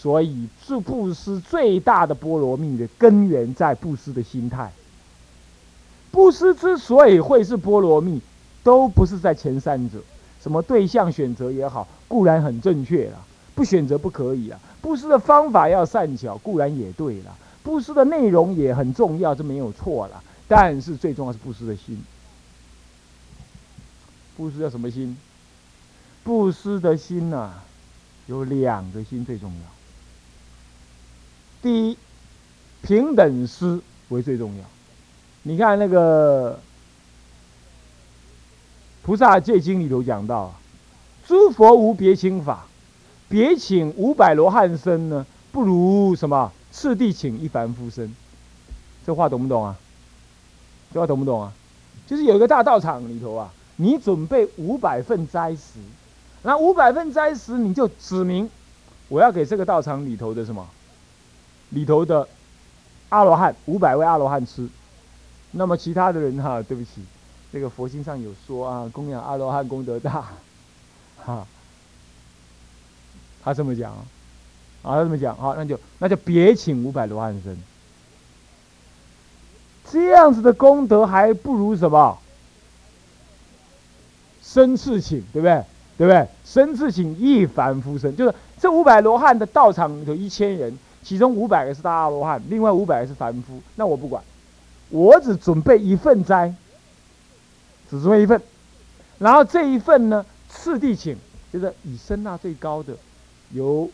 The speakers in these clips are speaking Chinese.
所以布布施最大的波罗蜜的根源在布施的心态。布施之所以会是波罗蜜，都不是在前三者，什么对象选择也好，固然很正确了，不选择不可以啊。布施的方法要善巧，固然也对了。布施的内容也很重要，这没有错了。但是最重要是布施的心。布施要什么心？布施的心呐，有两个心最重要。第一，平等施为最重要。你看那个《菩萨戒经》里头讲到，诸佛无别请法，别请五百罗汉身呢，不如什么次第请一凡夫身。这话懂不懂啊？这话懂不懂啊？就是有一个大道场里头啊，你准备五百份斋食，那五百份斋食你就指明，我要给这个道场里头的什么，里头的阿罗汉五百位阿罗汉吃。那么其他的人哈，对不起，这个佛经上有说啊，供养阿罗汉功德大，哈，他这么讲，啊，他这么讲，好，那就那就别请五百罗汉僧，这样子的功德还不如什么？生次请，对不对？对不对？生次请一凡夫生，就是这五百罗汉的道场有一千人，其中五百个是大阿罗汉，另外五百个是凡夫，那我不管。我只准备一份斋，只准备一份，然后这一份呢，次第请，就是以声纳最高的，由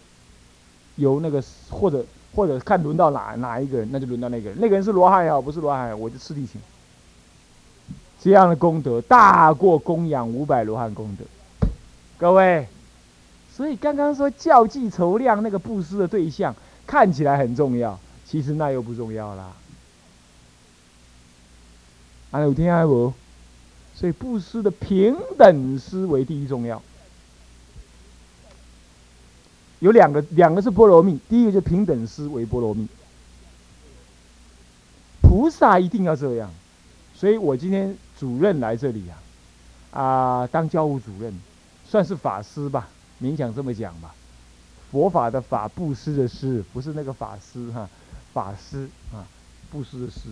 由那个或者或者看轮到哪哪一个人，那就轮到那个人，那个人是罗汉也好，不是罗汉，我就次第请。这样的功德大过供养五百罗汉功德，各位，所以刚刚说教济筹量那个布施的对象看起来很重要，其实那又不重要啦。还有听还不？所以布施的平等思维第一重要。有两个，两个是波罗蜜。第一个就平等思维波罗蜜。菩萨一定要这样。所以我今天主任来这里啊，啊，当教务主任，算是法师吧，勉强这么讲吧。佛法的法，布施的施，不是那个法师哈，法师啊，布施的施。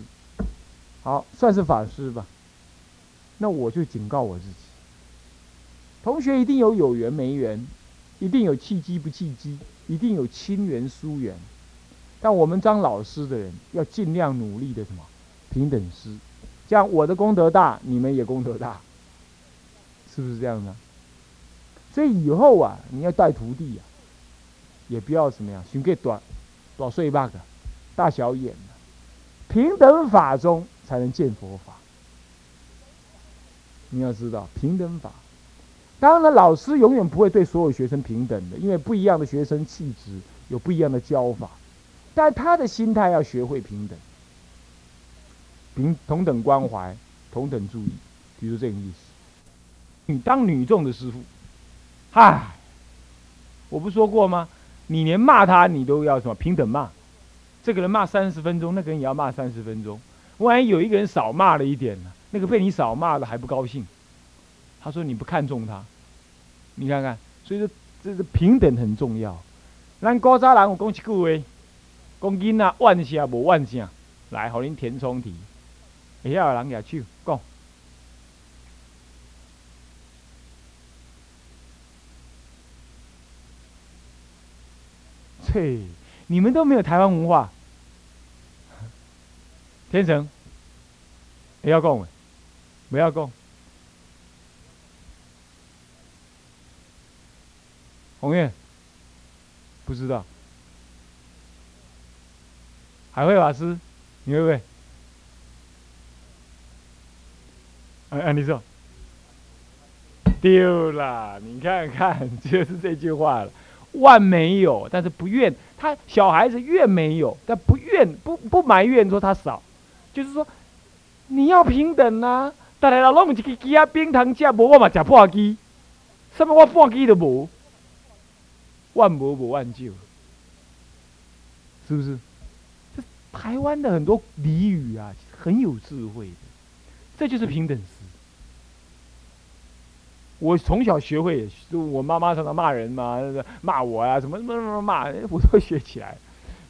好，算是法师吧。那我就警告我自己：同学一定有有缘没缘，一定有契机不契机，一定有亲缘疏缘。但我们当老师的人要尽量努力的什么平等师，这样我的功德大，你们也功德大，是不是这样呢？所以以后啊，你要带徒弟啊，也不要怎么样，寻个短短岁半个大小眼的平等法中。才能见佛法。你要知道平等法，当然，老师永远不会对所有学生平等的，因为不一样的学生气质有不一样的教法，但他的心态要学会平等，平同等关怀，同等注意，比如这个意思。你当女众的师傅，嗨，我不说过吗？你连骂他，你都要什么平等骂？这个人骂三十分钟，那个人也要骂三十分钟。万一有一个人少骂了一点呢？那个被你少骂了还不高兴，他说你不看重他，你看看，所以说这是平等很重要。咱高早人有讲一句话，讲囡仔万声无万声，来，互恁填充题。下有人举手讲，嘿，你们都没有台湾文化。天成，不要讲，不要讲。红月，不知道。海会法师，你会不会？哎哎，你说，丢了！你看看，就是这句话了。万没有，但是不怨他。小孩子怨没有，但不怨不不埋怨说他少。就是说，你要平等啊！大家老拢一个鸡啊，冰糖吃，无我嘛吃半鸡，什么我半鸡都无，万无无万就，是不是？这台湾的很多俚语啊，很有智慧的，这就是平等。我从小学会，我妈妈常常骂人嘛，骂我啊，什么什么什么骂，我都学起来。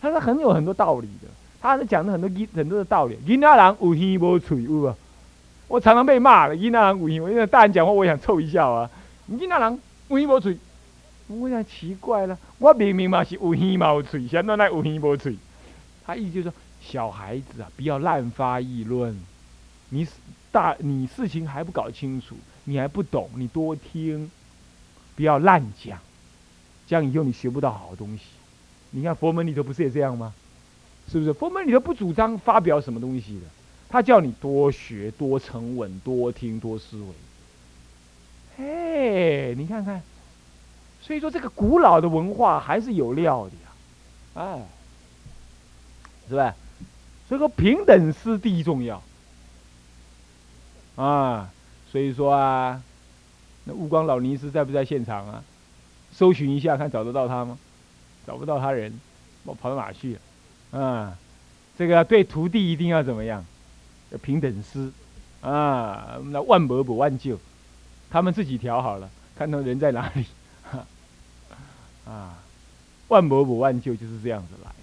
他是很有很多道理的，他是讲了很多很多的道理。囡仔人有耳无嘴，有无？我常常被骂了，囡仔人有耳，因为大人讲话，我想凑一下啊。囡仔人有耳无嘴，我想奇怪了，我明明嘛是有耳嘛有嘴，现在那有耳无嘴。他意思就是说，小孩子啊，不要滥发议论。你大，你事情还不搞清楚，你还不懂，你多听，不要乱讲，这样以后你学不到好东西。你看佛门里头不是也这样吗？是不是？佛门里头不主张发表什么东西的，他叫你多学、多沉稳、多听、多思维。嘿，你看看，所以说这个古老的文化还是有料的呀，哎，是吧？所以说平等是第一重要啊。所以说啊，那悟光老尼师在不在现场啊？搜寻一下，看找得到他吗？找不到他人，我跑到哪去了？啊，这个对徒弟一定要怎么样？要平等师啊，那万伯不万救，他们自己调好了，看到人在哪里，啊，万伯不万救就是这样子来的，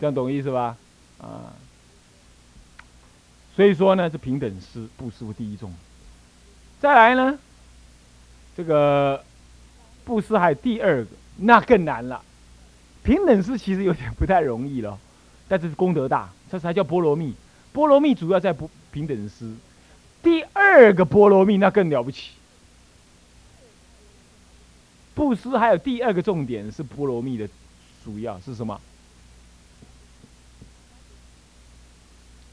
这样懂意思吧？啊，所以说呢，是平等师布施第一重。再来呢，这个布施还有第二个。那更难了，平等师其实有点不太容易了，但是功德大，这才叫波罗蜜。波罗蜜主要在不平等师，第二个波罗蜜那更了不起。布施还有第二个重点是波罗蜜的主要是什么？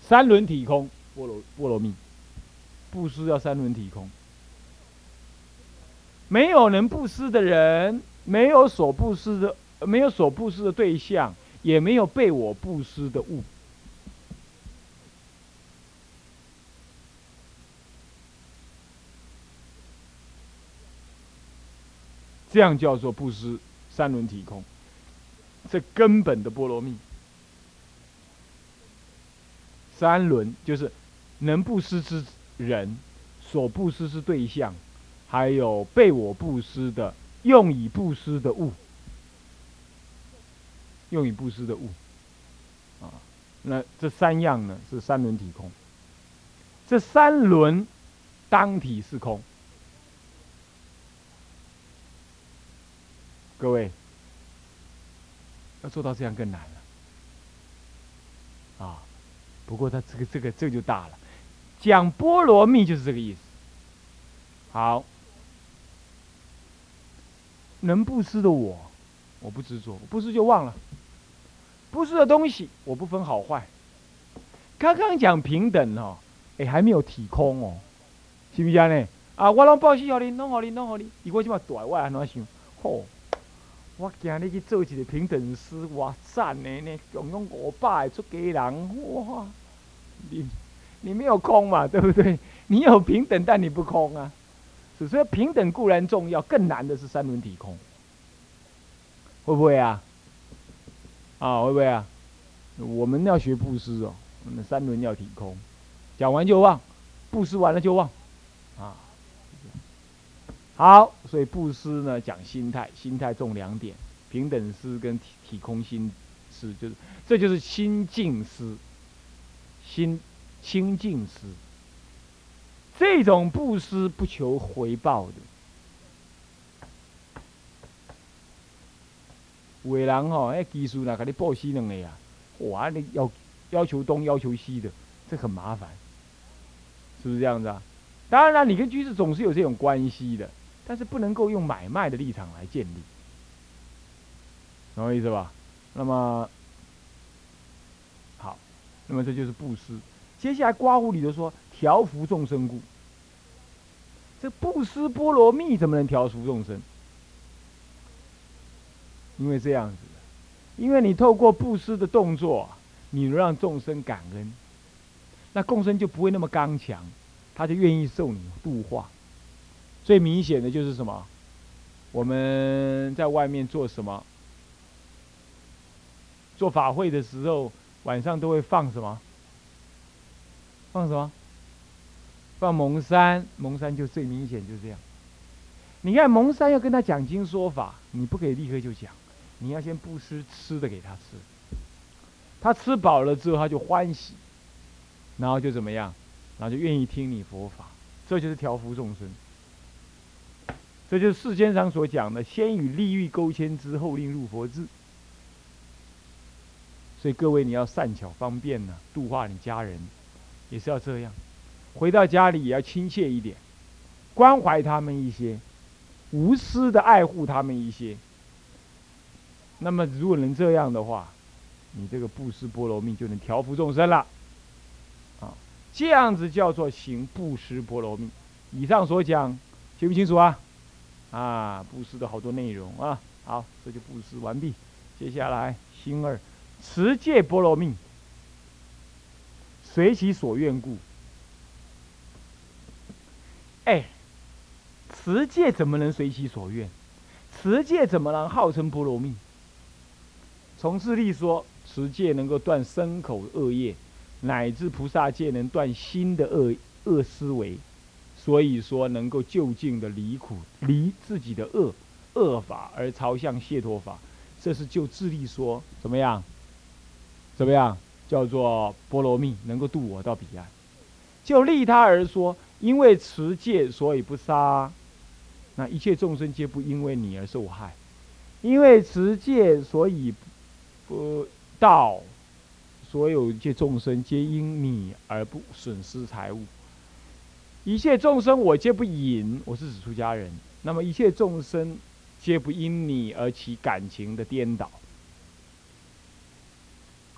三轮体空，波罗波罗蜜，布施要三轮体空，没有能布施的人。没有所布施的，没有所布施的对象，也没有被我布施的物，这样叫做布施三轮体空，这根本的波罗蜜。三轮就是能布施之人，所布施之对象，还有被我布施的。用以布施的物，用以布施的物，啊，那这三样呢是三轮体空。这三轮当体是空，各位要做到这样更难了，啊，不过他这个这个这就大了，讲波罗蜜就是这个意思。好。能布施的我，我不执着，布施就忘了。布施的东西，我不分好坏。刚刚讲平等哦，哎，还没有体空哦，是不是呢？啊，我拢报喜给你，弄好你，弄好你。如果这么大，我安怎想？吼，我今日去做一个平等师，哇赞的呢，用用五百出家人，哇！你你没有空嘛，对不对？你有平等，但你不空啊。所以平等固然重要，更难的是三轮体空，会不会啊？啊，会不会啊？我们要学布施哦，那三轮要体空，讲完就忘，布施完了就忘，啊，好，所以布施呢讲心态，心态重两点，平等施跟体体空心施，就是这就是心净施，心清净施。这种布施不求回报的，伟人吼，哎，技术那给你布施两个呀，哇，你要要求东要求西的，这很麻烦，是不是这样子啊？当然了，你跟居士总是有这种关系的，但是不能够用买卖的立场来建立，懂我意思吧？那么好，那么这就是布施。接下来刮胡里就说调伏众生故。这布施波罗蜜怎么能调伏众生？因为这样子，因为你透过布施的动作，你能让众生感恩，那众生就不会那么刚强，他就愿意受你度化。最明显的就是什么？我们在外面做什么？做法会的时候，晚上都会放什么？放什么？放蒙山，蒙山就最明显，就是这样。你看蒙山要跟他讲经说法，你不可以立刻就讲，你要先布施吃的给他吃，他吃饱了之后他就欢喜，然后就怎么样，然后就愿意听你佛法，这就是调伏众生。这就是世间上所讲的，先与利欲勾牵之后，令入佛智。所以各位，你要善巧方便呢，度化你家人，也是要这样。回到家里也要亲切一点，关怀他们一些，无私的爱护他们一些。那么，如果能这样的话，你这个布施波罗蜜就能调伏众生了。啊，这样子叫做行布施波罗蜜。以上所讲，清不清楚啊？啊，布施的好多内容啊。好，这就布施完毕。接下来，心二。持戒波罗蜜，随其所愿故。哎，持戒怎么能随其所愿？持戒怎么能号称波罗蜜？从智利说，持戒能够断身口恶业，乃至菩萨戒能断心的恶恶思维，所以说能够就近的离苦，离自己的恶恶法，而朝向解脱法。这是就智利说，怎么样？怎么样？叫做波罗蜜，能够渡我到彼岸。就利他而说，因为持戒，所以不杀。那一切众生皆不因为你而受害，因为持戒，所以不道。所有一切众生皆因你而不损失财物。一切众生我皆不引，我是指出家人。那么一切众生皆不因你而起感情的颠倒。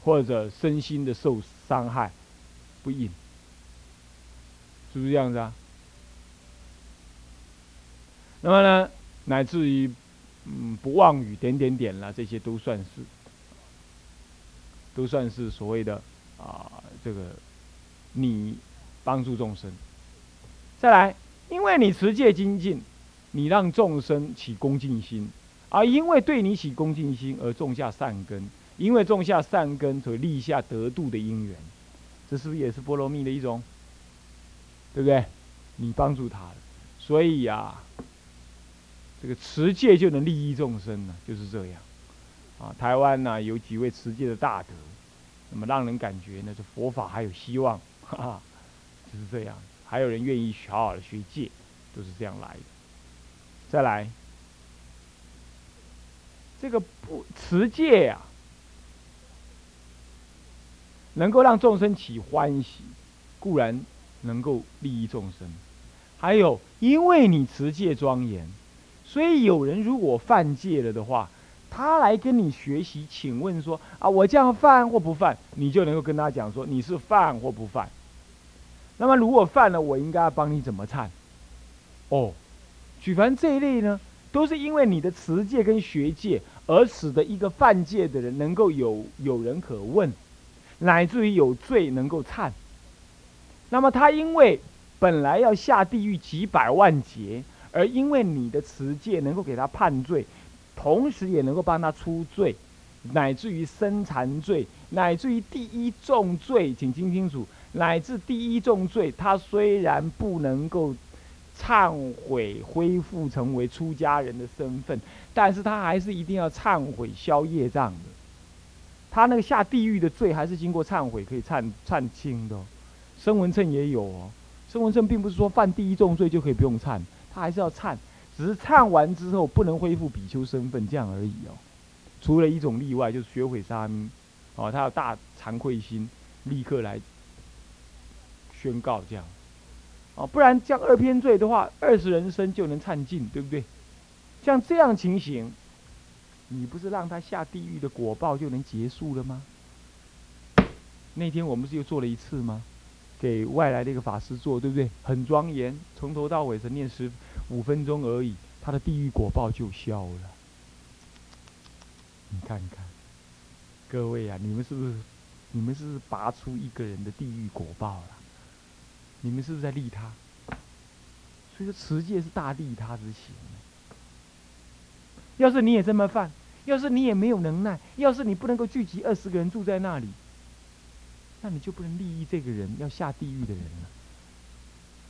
或者身心的受伤害，不应，是不是这样子啊？那么呢，乃至于嗯不妄语点点点啦，这些都算是，都算是所谓的啊这个你帮助众生。再来，因为你持戒精进，你让众生起恭敬心，而因为对你起恭敬心而种下善根。因为种下善根，所以立下得度的因缘，这是不是也是波罗蜜的一种？对不对？你帮助他了，所以呀，这个持戒就能利益众生呢，就是这样。啊，台湾呢有几位持戒的大德，那么让人感觉呢，这佛法还有希望，哈哈，就是这样。还有人愿意好好的学戒，都是这样来的。再来，这个不持戒呀。能够让众生起欢喜，固然能够利益众生。还有，因为你持戒庄严，所以有人如果犯戒了的话，他来跟你学习，请问说啊，我这样犯或不犯，你就能够跟他讲说你是犯或不犯。那么如果犯了，我应该要帮你怎么忏？哦，举凡这一类呢，都是因为你的持戒跟学戒，而使得一个犯戒的人能够有有人可问。乃至于有罪能够忏，那么他因为本来要下地狱几百万劫，而因为你的持戒能够给他判罪，同时也能够帮他出罪，乃至于生残罪，乃至于第一重罪，请听清楚，乃至第一重罪，他虽然不能够忏悔恢复成为出家人的身份，但是他还是一定要忏悔消业障的。他那个下地狱的罪，还是经过忏悔可以忏忏清的。声闻称也有哦，声闻称并不是说犯第一重罪就可以不用忏，他还是要忏，只是忏完之后不能恢复比丘身份这样而已哦。除了一种例外，就是学毁沙弥，哦，他有大惭愧心，立刻来宣告这样，哦，不然降二篇罪的话，二十人生就能忏尽，对不对？像这样情形。你不是让他下地狱的果报就能结束了吗？那天我们是又做了一次吗？给外来的一个法师做，对不对？很庄严，从头到尾只念十五分钟而已，他的地狱果报就消了。你看看，各位啊，你们是不是？你们是不是拔出一个人的地狱果报了？你们是不是在利他？所以说持戒是大利他之行。要是你也这么犯。要是你也没有能耐，要是你不能够聚集二十个人住在那里，那你就不能利益这个人要下地狱的人了。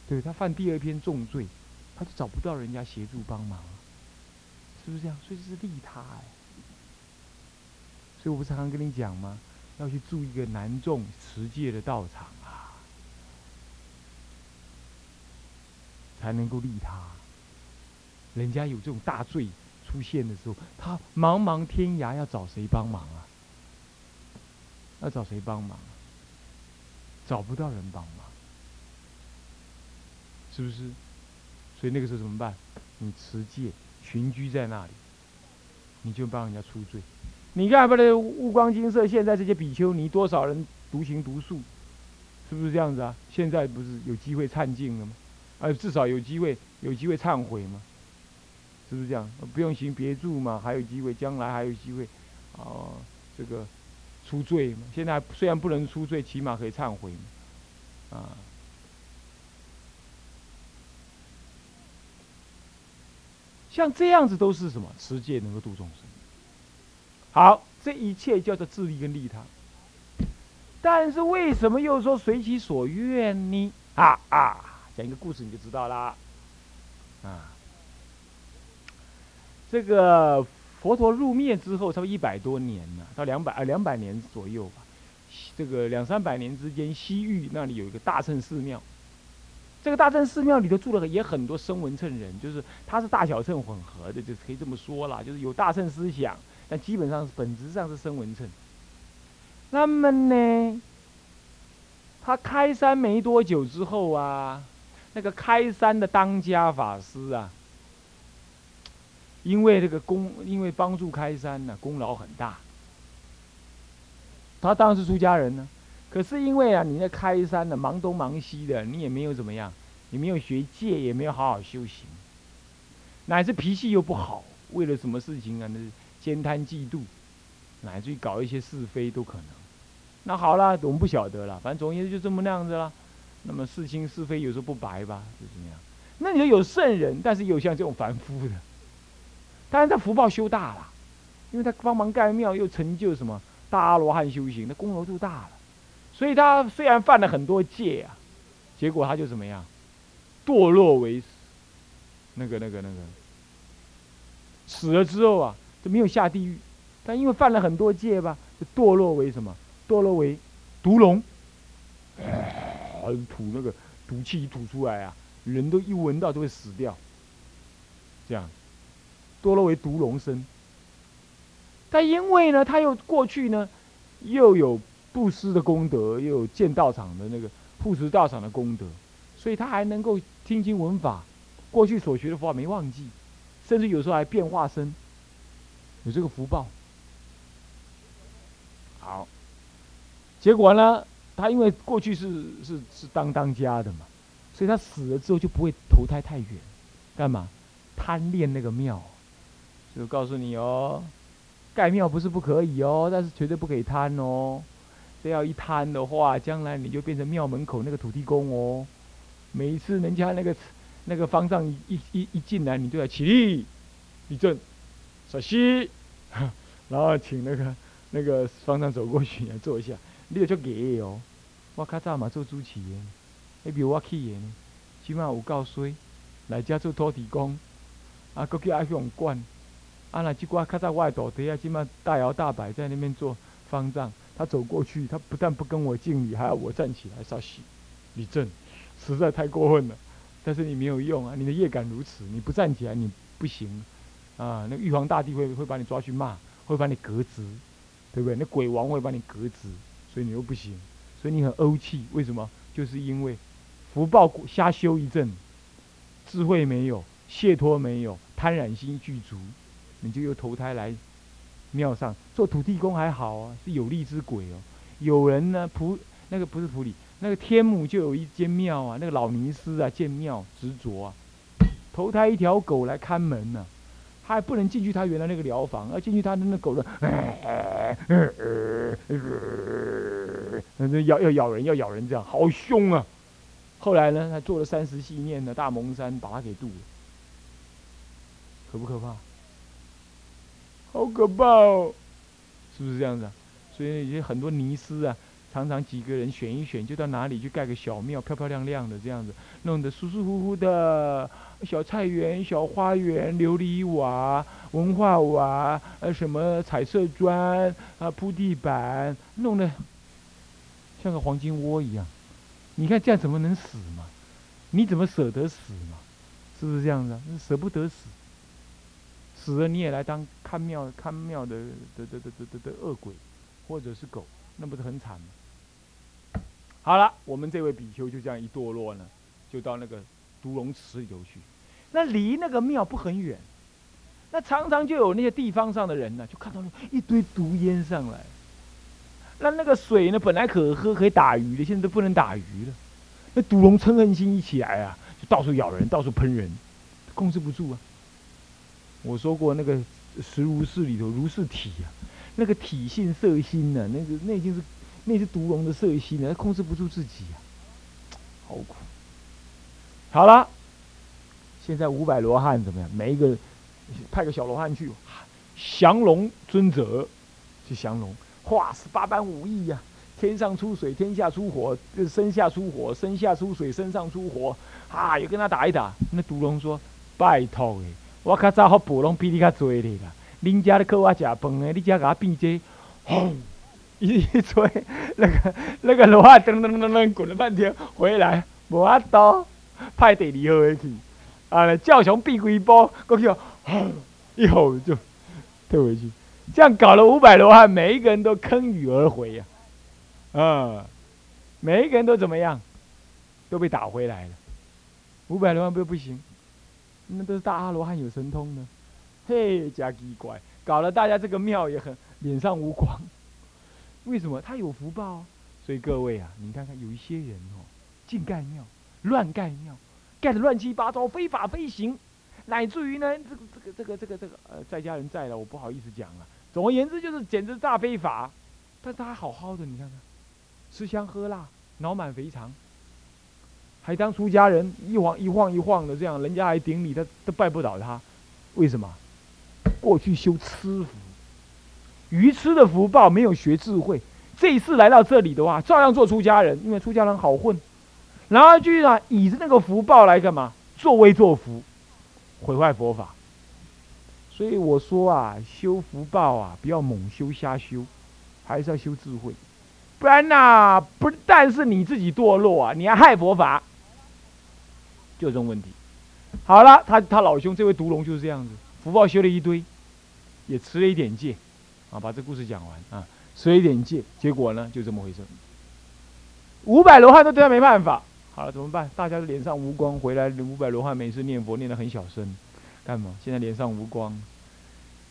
对他犯第二篇重罪，他就找不到人家协助帮忙，是不是这样？所以这是利他哎。所以我不是常常跟你讲吗？要去住一个南众持戒的道场啊，才能够利他。人家有这种大罪出现的时候，他茫茫天涯要找谁帮忙啊？要找谁帮忙？找不到人帮忙，是不是？所以那个时候怎么办？你持戒，群居在那里，你就帮人家出罪。你看，不是悟光金色，现在这些比丘尼多少人独行独树，是不是这样子啊？现在不是有机会忏净了吗？呃，至少有机会，有机会忏悔吗？是不是这样？不用行别住嘛，还有机会，将来还有机会，哦，这个出罪嘛。现在虽然不能出罪，起码可以忏悔嘛，啊。像这样子都是什么？持戒能够度众生。好，这一切叫做自利跟利他。但是为什么又说随其所愿呢？啊啊，讲一个故事你就知道啦。啊，这个佛陀入灭之后，差不多一百多年了，到两百啊两百年左右吧。这个两三百年之间，西域那里有一个大乘寺庙。这个大乘寺庙里头住了也很多声闻乘人，就是他是大小乘混合的，就可以这么说啦，就是有大乘思想。但基本上是本质上是声闻乘。那么呢，他开山没多久之后啊，那个开山的当家法师啊，因为这个功，因为帮助开山呢，功劳很大。他当然是出家人呢，可是因为啊，你那开山的忙东忙西的，你也没有怎么样，你没有学戒，也没有好好修行，乃至脾气又不好，为了什么事情啊？那是。奸贪嫉妒，乃至于搞一些是非都可能。那好了，我们不晓得了。反正总而言之就这么那样子了。那么是清是非有时候不白吧，就怎么样？那你说有圣人，但是有像这种凡夫的，当然他福报修大了，因为他帮忙盖庙，又成就什么大阿罗汉修行，那功劳度大了。所以他虽然犯了很多戒啊，结果他就怎么样？堕落为那个那个那个，死了之后啊。就没有下地狱，但因为犯了很多戒吧，就堕落为什么？堕落为毒龙，吐那个毒气一吐出来啊，人都一闻到都会死掉。这样，堕落为毒龙身。但因为呢，他又过去呢，又有布施的功德，又有建道场的那个护持道场的功德，所以他还能够听经闻法，过去所学的佛法没忘记，甚至有时候还变化身。有这个福报，好，结果呢？他因为过去是是是当当家的嘛，所以他死了之后就不会投胎太远，干嘛？贪恋那个庙，就告诉你哦，盖庙不是不可以哦，但是绝对不可以贪哦。这要一贪的话，将来你就变成庙门口那个土地公哦。每一次人家那个那个方丈一一一进来，你都要起立立正。稍息，然后请那个那个方丈走过去来坐一下。你有就给哦，我较早嘛做主持的，那比我去的呢。起码有够衰，来家做土地公，啊，搁叫阿雄管。啊，那即寡较早我的徒弟啊，起码大摇大摆在那边做方丈。他走过去，他不但不跟我敬礼，还要我站起来稍息。李正，实在太过分了。但是你没有用啊，你的业感如此，你不站起来你不行。啊，那玉皇大帝会会把你抓去骂，会把你革职，对不对？那鬼王会把你革职，所以你又不行，所以你很怄气。为什么？就是因为福报瞎修一阵，智慧没有，解脱没有，贪染心具足，你就又投胎来庙上做土地公还好啊，是有利之鬼哦。有人呢，普那个不是普里，那个天母就有一间庙啊，那个老尼斯啊建庙执着啊，投胎一条狗来看门呢。他还不能进去他原来那个疗房，而进去他的那狗的，那咬要咬人要咬人这样，好凶啊！后来呢，他做了三十细念的大蒙山，把他给渡了，可不可怕？好可怕哦！是不是这样子？所以有些很多尼斯啊，常常几个人选一选，就到哪里去盖个小庙，漂漂亮亮的这样子，弄得舒舒服服的。小菜园、小花园、琉璃瓦、文化瓦，呃，什么彩色砖啊，铺地板，弄得像个黄金窝一样。你看这样怎么能死嘛？你怎么舍得死嘛？是不是这样子？舍不得死，死了你也来当看庙看庙的的的的的的恶鬼，或者是狗，那不是很惨吗？好了，我们这位比丘就这样一堕落呢，就到那个毒龙池里头去。那离那个庙不很远，那常常就有那些地方上的人呢，就看到一堆毒烟上来。那那个水呢，本来可喝可以打鱼的，现在都不能打鱼了。那毒龙嗔恨心一起来啊，就到处咬人，到处喷人，控制不住啊。我说过那个十如是里头，如是体啊，那个体性色心呢，那个那就是那是毒龙的色心呢，控制不住自己啊，好苦。好了。现在五百罗汉怎么样？每一个派个小罗汉去降龙尊者去降龙，化十八般武艺呀！天上出水，天下出火，身下出火，身下出水，身上出火，啊！也跟他打一打。那毒龙说：“拜托，我较早好捕龙比你较多的啦。恁家的靠我食饭的，你家给他变这，轰！一吹，那个那个罗汉噔噔噔噔滚了半天，回来无法度，派第二号的去。”啊！叫熊避过一波，过去，一吼就退回去。这样搞了五百罗汉，每一个人都坑雨而回呀！啊，每一个人都怎么样？都被打回来了。五百罗汉不不行，那都是大阿罗汉有神通呢。嘿，加奇怪，搞了大家这个庙也很脸上无光。为什么？他有福报。所以各位啊，你看看有一些人哦，净盖庙，乱盖庙。盖的乱七八糟，非法飞行，乃至于呢，这个这个这个这个这个呃，在家人在了，我不好意思讲了。总而言之，就是简直大非法。但是他好好的，你看看，吃香喝辣，脑满肥肠，还当出家人，一晃一晃一晃的这样，人家还顶礼，他都拜不倒他。为什么？过去修痴福，愚痴的福报，没有学智慧。这一次来到这里的话，照样做出家人，因为出家人好混。然后就呢，以那个福报来干嘛？作威作福，毁坏佛法。所以我说啊，修福报啊，不要猛修瞎修，还是要修智慧，不然呐，不但是你自己堕落啊，你还害佛法，就这种问题。好了，他他老兄这位毒龙就是这样子，福报修了一堆，也持了一点戒，啊，把这故事讲完啊，持了一点戒，结果呢，就这么回事。五百罗汉都对他没办法。好了，怎么办？大家脸上无光，回来五百罗汉每次念佛念得很小声，干嘛？现在脸上无光，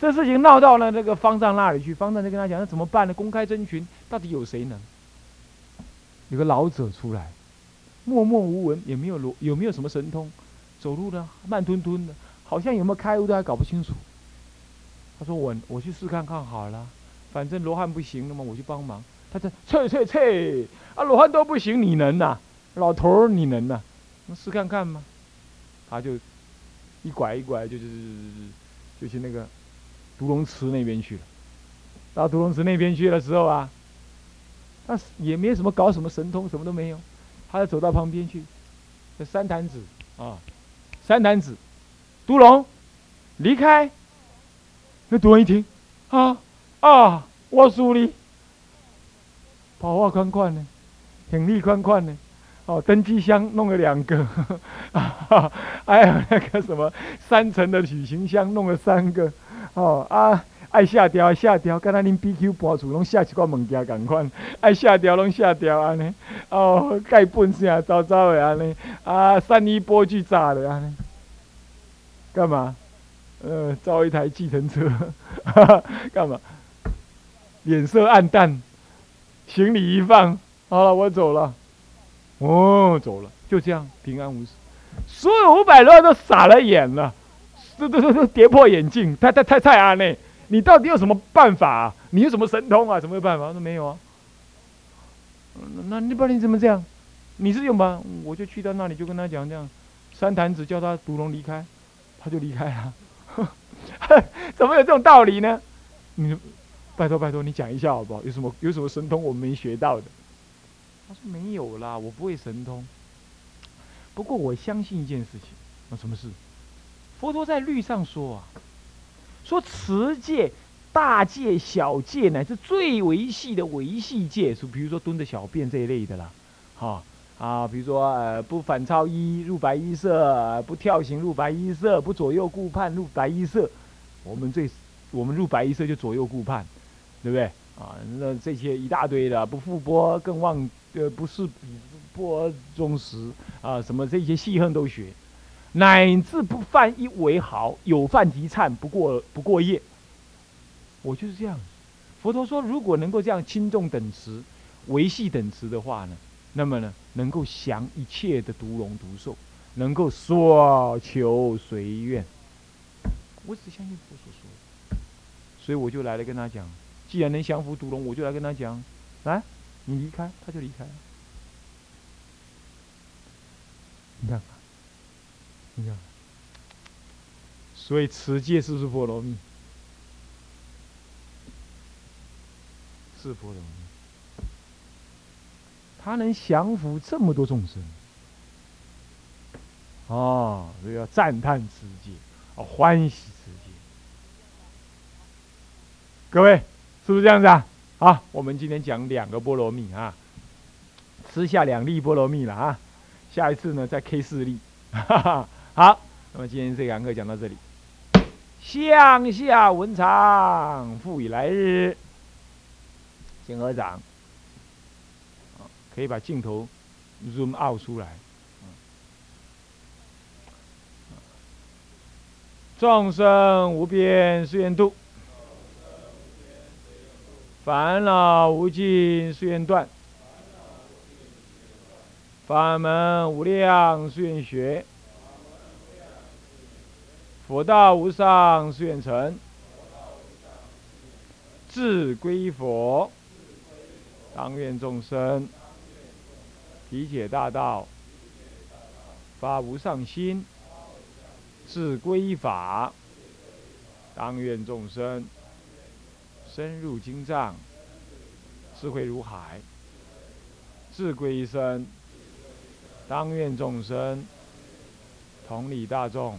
这事情闹到了那个方丈那里去，方丈就跟他讲：“那怎么办呢？公开征询，到底有谁能？”有个老者出来，默默无闻，也没有罗，有没有什么神通？走路呢，慢吞吞的，好像有没有开悟都还搞不清楚。他说：“我我去试看看好了，反正罗汉不行了嘛，我去帮忙。”他说：“切切切，啊，罗汉都不行，你能呐？”老头儿，你能呐？那试看看嘛。他就一拐一拐，就是就去那个独龙池那边去了。到独龙池那边去的时候啊，他也没什么搞什么神通，什么都没有。他就走到旁边去，这三坛子啊，三坛子，独龙离开。那独龙一听，啊啊，我输你，跑话宽宽的，挺力宽宽的。哦，登机箱弄了两个，还有那个什么三层的旅行箱弄了三个，哦啊，爱下掉下掉，刚才恁 BQ 博主拢下一个物件共款，爱下掉拢下掉安尼，哦，盖本声糟糟的安尼，啊，三一波去炸的安尼，干嘛？呃，造一台计程车，哈 哈干嘛？脸色暗淡，行李一放，好了，我走了。哦，走了，就这样平安无事。所有五百多都傻了眼了，都都都跌破眼镜。太太太太安尼，你到底有什么办法？你有什么神通啊？什么办法？说没有啊。那你不然你怎么这样？你是用吧？我就去到那里，就跟他讲这样，三坛子叫他毒龙离开，他就离开了。怎么有这种道理呢？你拜托拜托，你讲一下好不好？有什么有什么神通我没学到的？他说没有啦，我不会神通。不过我相信一件事情，那什么事？佛陀在律上说啊，说持戒、大戒、小戒乃至最维细的维细戒，是比如说蹲着小便这一类的啦，哈啊，比如说呃不反超衣入白衣色，不跳行入白衣色，不左右顾盼入白衣色。我们最我们入白衣色就左右顾盼，对不对？啊，那这些一大堆的，不复波更忘，呃，不是比波中时啊，什么这些细恨都学，乃至不犯一为毫，有犯即忏，不过不过夜。我就是这样。佛陀说，如果能够这样轻重等持、维系等持的话呢，那么呢，能够降一切的毒龙毒兽，能够所求随愿。我只相信佛所说，所以我就来了跟他讲。既然能降服毒龙，我就来跟他讲：来，你离开，他就离开了。你看，你看，所以持戒是不是波罗蜜？是波罗蜜。他能降服这么多众生，哦，所以要赞叹持戒，哦，欢喜持戒。各位。是不是这样子啊？好，我们今天讲两个菠萝蜜啊，吃下两粒菠萝蜜了啊。下一次呢，再 K 四粒。哈哈好，那么今天这堂课讲到这里。向下文长，复以来日。先合掌，可以把镜头 zoom out 出来。众生无边誓愿度。烦恼无尽誓愿断，法门无量誓愿学，佛道无上誓愿成，志归佛，当愿众生理解大道，发无上心，志归法，当愿众生。深入经藏，智慧如海，智归一生。当愿众生同理大众，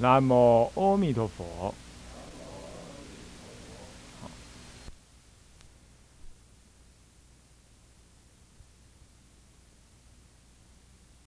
南无阿弥陀佛。